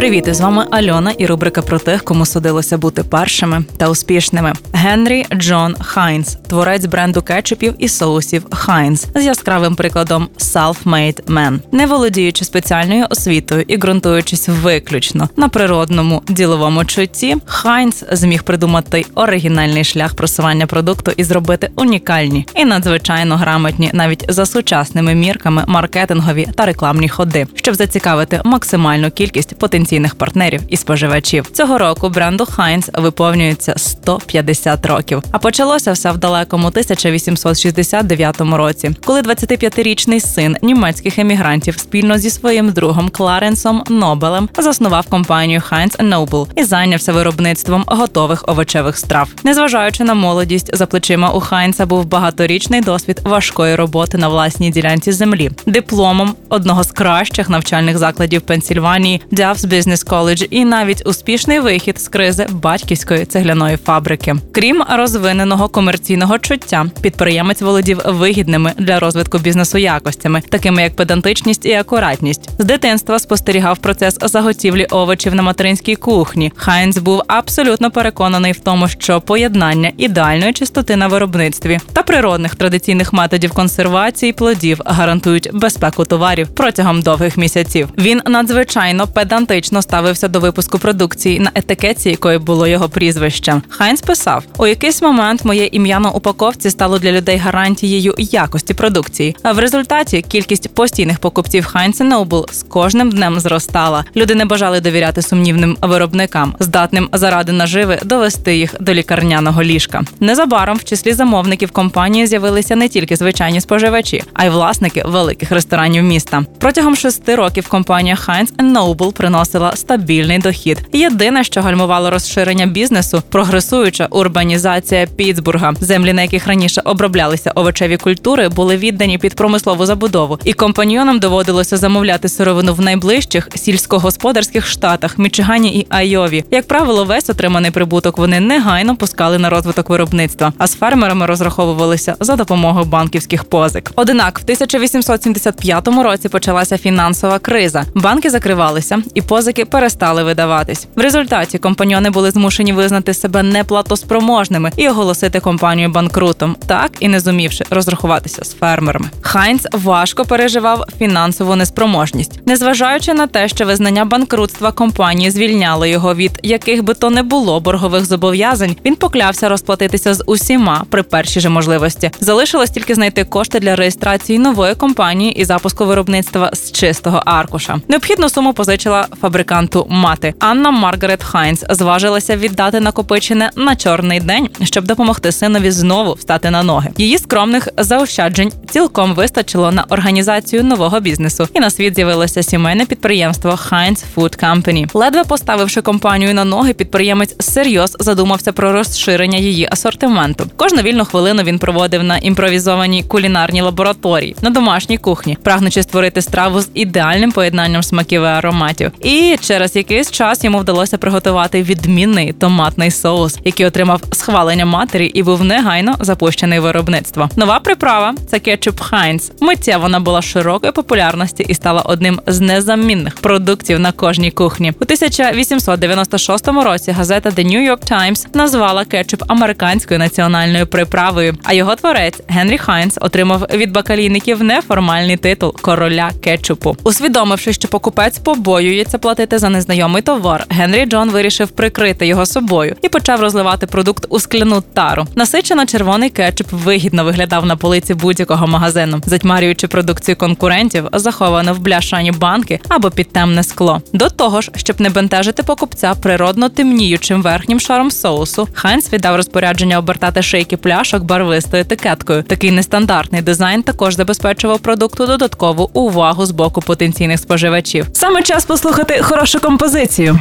Привіт, з вами Альона і рубрика про тих, кому судилося бути першими та успішними. Генрі Джон Хайнс, творець бренду кетчупів і соусів Heinz, є яскравим прикладом Self-Made Man. не володіючи спеціальною освітою і ґрунтуючись виключно на природному діловому чутті, Хайнс зміг придумати оригінальний шлях просування продукту і зробити унікальні і надзвичайно грамотні, навіть за сучасними мірками, маркетингові та рекламні ходи, щоб зацікавити максимальну кількість потенційних потенційних партнерів і споживачів. Цього року бренду Heinz виповнюється 150 років. А почалося все в далекому 1869 році, коли 25-річний син німецьких емігрантів спільно зі своїм другом Кларенсом Нобелем заснував компанію Heinz Noble і зайнявся виробництвом готових овочевих страв. Незважаючи на молодість, за плечима у Хайнса був багаторічний досвід важкої роботи на власній ділянці землі, диплом одного з кращих навчальних закладів Пенсільванії Duff's Business College і навіть успішний вихід з кризи батьківської цегляної фабрики. Крім розвиненого комерційного чуття, підприємець володів вигідними для розвитку бізнесу якостями, такими як педантичність і акуратність. З дитинства спостерігав процес заготівлі овочів на материнській кухні. Хайнц був абсолютно переконаний в тому, що поєднання ідеальної чистоти на виробництві та природних традиційних методів консервації плодів гарантують безпеку товарів протягом довгих місяців. Він надзвичайно педантичний критично ставився до випуску продукції на етикетці, якою було його прізвище. Хайнс писав: у якийсь момент моє ім'я на упаковці стало для людей гарантією якості продукції. А в результаті кількість постійних покупців Heinz Noble з кожним днем зростала. Люди не бажали довіряти сумнівним виробникам, здатним заради наживи довести їх до лікарняного ліжка. Незабаром в числі замовників компанії з'явилися не тільки звичайні споживачі, а й власники великих ресторанів міста. Протягом шести років компанія Heinz Noble приносила приносила стабільний дохід. Єдине, що гальмувало розширення бізнесу, прогресуюча урбанізація Пітсбурга, землі, на яких раніше оброблялися овочеві культури, були віддані під промислову забудову, і компаньйонам доводилося замовляти сировину в найближчих сільськогосподарських штатах Мічигані і Айові. Як правило, весь отриманий прибуток вони негайно пускали на розвиток виробництва, а з фермерами розраховувалися за допомогою банківських позик. Однак, в 1875 році почалася фінансова криза. Банки закривалися і позики перестали видаватись. В результаті компаньони були змушені визнати себе неплатоспроможними і оголосити компанію банкрутом, так і не зумівши розрахуватися з фермерами. Хайнц важко переживав фінансову неспроможність, незважаючи на те, що визнання банкрутства компанії звільняло його від яких би то не було боргових зобов'язань. Він поклявся розплатитися з усіма при першій же можливості. Залишилось тільки знайти кошти для реєстрації нової компанії і запуску виробництва з чистого аркуша. Необхідну суму позичила фабриканту мати. Анна Маргарет Хайнс зважилася віддати накопичене на чорний день, щоб допомогти синові знову встати на ноги. Її скромних заощаджень цілком вистачило на організацію нового бізнесу, і на світ з'явилося сімейне підприємство Heinz Food Company. Ледве поставивши компанію на ноги, підприємець серйозно задумався про розширення її асортименту. Кожну вільну хвилину він проводив на імпровізованій кулінарній лабораторії на домашній кухні, прагнучи створити страву з ідеальним поєднанням смаків і ароматів. І через якийсь час йому вдалося приготувати відмінний томатний соус, який отримав схвалення матері і був негайно запущений у виробництво. Нова приправа це кетчуп Heinz. Миттєво вона набула широкої популярності і стала одним з незамінних продуктів на кожній кухні. У 1896 році газета The New York Times назвала кетчуп американською національною приправою. А його творець Генрі Хайнс отримав від бакалійників неформальний титул короля кетчупу, усвідомивши, що покупець побоюється доведеться платити за незнайомий товар. Генрі Джон вирішив прикрити його собою і почав розливати продукт у скляну тару. Насичено червоний кетчуп вигідно виглядав на полиці будь-якого магазину, затьмарюючи продукцію конкурентів, заховану в бляшані банки або під темне скло. До того ж, щоб не бентежити покупця природно темніючим верхнім шаром соусу, Хайнс віддав розпорядження обертати шийки пляшок барвистою етикеткою. Такий нестандартний дизайн також забезпечував продукту додаткову увагу з боку потенційних споживачів. Саме час послухати хорошу композицію.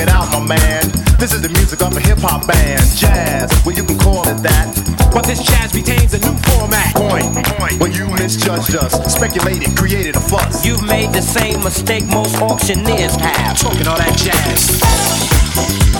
it out, my man. This is the music of a hip hop band, jazz. Well, you can call it that. But this jazz retains a new format. Point. Point. Well, you misjudged us, speculated, created a fuss. You've made the same mistake most auctioneers have. Talking all that jazz.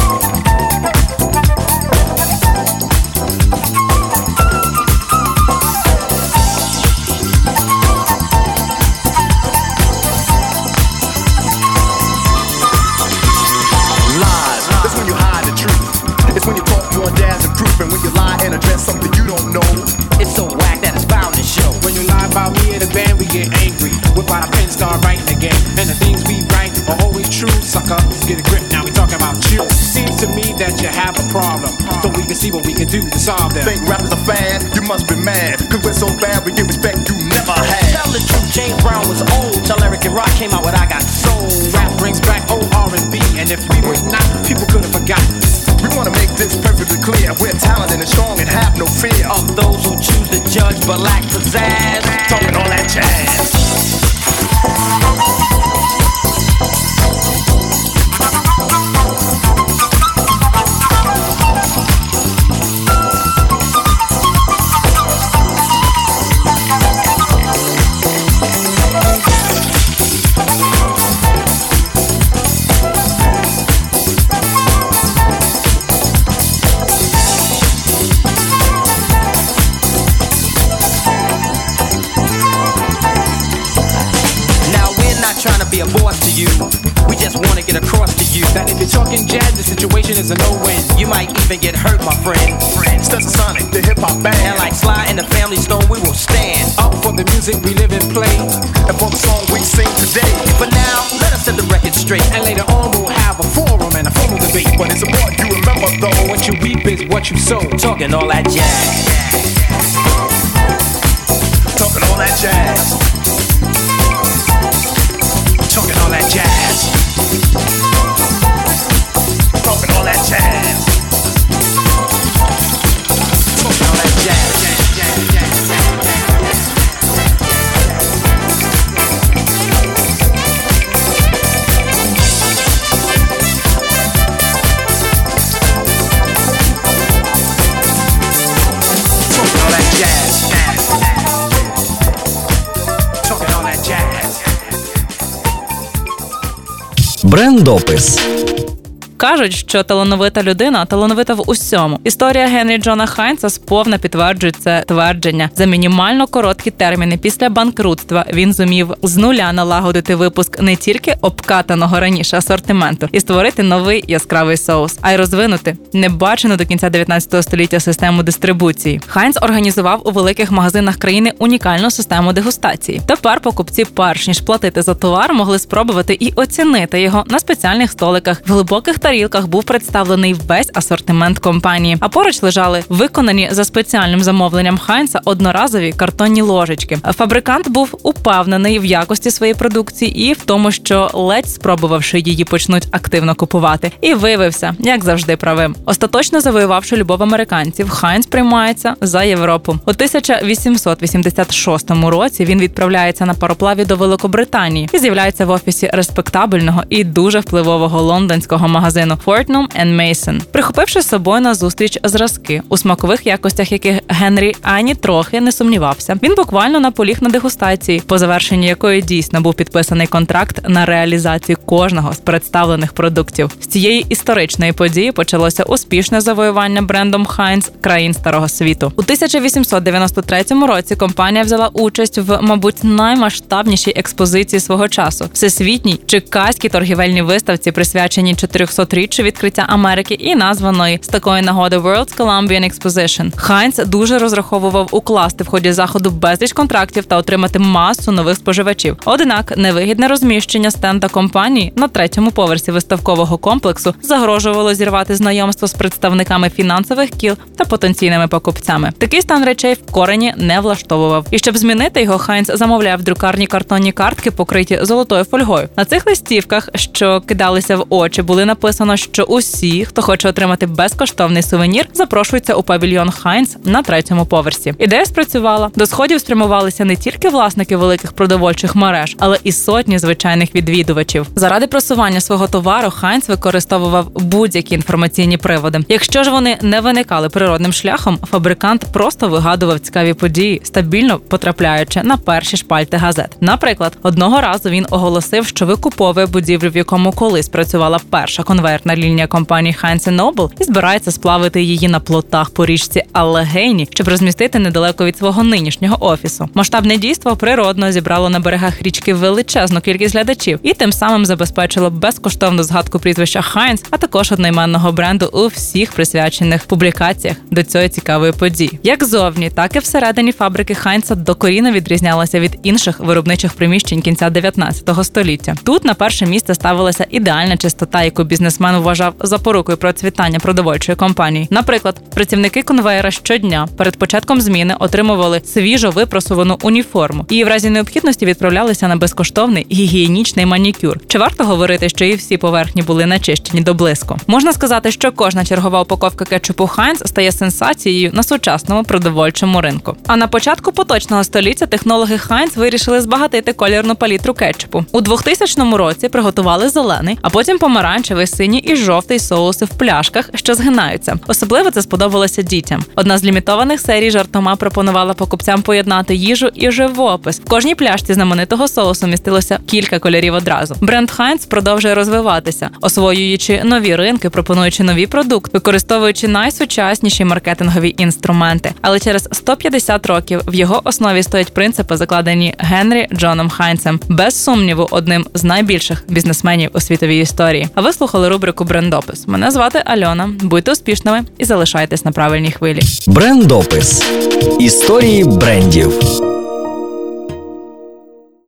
Get angry. Whip out a pen, start writing again. And the things we write are always true, sucker. Get a grip, now we talking about you. Seems to me that you have a problem. So we can see what we can do to solve them. Think rappers are fad? You must be mad. Cause we're so bad, we get respect you never had. Tell the truth, James Brown was old. Till Eric and Rock came out with trying to be a boss to you. We just want to get across to you That if you're talking jazz, the situation is a no-win. you might even get hurt, my friend. Stetson Sonic, the hip hop band. And like Sly in the Family Stone, we will stand. Up for the music we live and play. and for the song we sing today. For now, let us set the record straight. And later on, we'll have a forum and a formal debate. But it's important you remember though. What you reap is what you sow. Talking all that jazz. Talking all that jazz. Брендопис. Кажуть, що талановита людина талановита в усьому. Історія Генрі Джона Хайнца сповна підтверджує це твердження. За мінімально короткі терміни після банкрутства він зумів з нуля налагодити випуск не тільки обкатаного раніше асортименту і створити новий яскравий соус, а й розвинути небачену до кінця 19 століття систему дистрибуції. Хайнц організував у великих магазинах країни унікальну систему дегустації. Тепер покупці, перш ніж платити за товар, могли спробувати і оцінити його на спеціальних столиках в глибоких тарілках був представлений весь асортимент компанії. А поруч лежали виконані за спеціальним замовленням Хайнца одноразові картонні ложечки. Фабрикант був упевнений в якості своєї продукції і в тому, що ледь спробувавши її, почнуть активно купувати, і виявився, як завжди, правим. Остаточно завоювавши любов американців, Хайнц приймається за Європу. У 1886 році він відправляється на пароплаві до Великобританії і з'являється в офісі респектабельного і дуже впливового лондонського магазину Fortnum & Mason, прихопивши з собою на зустріч зразки, у смакових якостях яких Генрі ані трохи не сумнівався. Він буквально наполіг на дегустації, по завершенні якої дійсно був підписаний контракт на реалізацію кожного з представлених продуктів. З цієї історичної події почалося успішне завоювання брендом Heinz країн старого світу. У 1893 році компанія взяла участь в, мабуть, наймасштабнішій експозиції свого часу всесвітній чикаській торгівельній виставці, присвяченій 400 річчю відкриття Америки і названої з такої нагоди World's Columbian Exposition. Хайнц дуже розраховував укласти в ході заходу безліч контрактів та отримати масу нових споживачів. Однак невигідне розміщення стенда компанії на третьому поверсі виставкового комплексу загрожувало зірвати знайомство з представниками фінансових кіл та потенційними покупцями. Такий стан речей в корені не влаштовував. І щоб змінити його, Хайнц замовляв в друкарні картонні картки, покриті золотою фольгою. На цих листівках, що кидалися в очі, були написано, що усі, хто хоче отримати безкоштовний сувенір, запрошуються у павільйон Хайнц на третьому поверсі. Ідея спрацювала. До сходів спрямувалися не тільки власники великих продовольчих мереж, але і сотні звичайних відвідувачів. Заради просування свого товару Хайнц використовував будь-які інформаційні приводи. Якщо ж вони не виникали природним шляхом, фабрикант просто вигадував цікаві події, стабільно потрапляючи на перші шпальти газет. Наприклад, одного разу він оголосив, що викуповує будівлю, в якому колись працювала перша конвертна лінія компанії Heinz Noble і збирається сплавити її на плотах по річці Аллегейні, щоб розмістити недалеко від свого нинішнього офісу. Масштабне дійство природно зібрало на берегах річки величезну кількість глядачів і тим самим забезпечило безкоштовну згадку прізвища Хайнц, а також одноіменного бренду у всіх присвячених публікаціях до цієї цікавої події. Як зовні, так і всередині фабрики Хайнца докорінно відрізнялася від інших виробничих приміщень кінця 19 століття. Тут на перше місце ставилася ідеальна чистота, яку бізнесмен вважав запорукою процвітання продовольчої компанії. Наприклад, працівники конвейера щодня перед початком зміни отримували свіжо випросувану уніформу і в разі необхідності відправлялися на безкоштовний гігієнічний манікюр. Чи варто говорити, що і всі поверхні були начищені до блиску? Можна сказати, що кожна чергова упаковка кетчупу Хайнц стає сенсацією на сучасному продовольчому ринку. А на початку поточного століття технологи Хайнц вирішили збагатити колірну палітру кетчупу. У 2000 році приготували зелений, а потім помаранчевий, синій і жовтий соуси в пляшках, що згинаються. Особливо це сподобалося дітям. Одна з лімітованих серій жартома пропонувала покупцям поєднати їжу і живопис. В кожній пляшці знаменитого соусу містилося кілька кольорів одразу. Бренд Хайнц продовжує розвиватися, освоюючи нові ринки, пропонуючи нові продукти, використовуючи найсучасніші маркетингові інструменти. Але через 150 років в його основі стоять принципи, закладені Генрі Джоном Хайнцем, без сумніву, одним з найбільших бізнесменів у світовій історії. А ви слухали рубрику Брендопис. Мене звати Альона. Будьте успішними і залишайтесь на правильній хвилі. Брендопис. Історії брендів.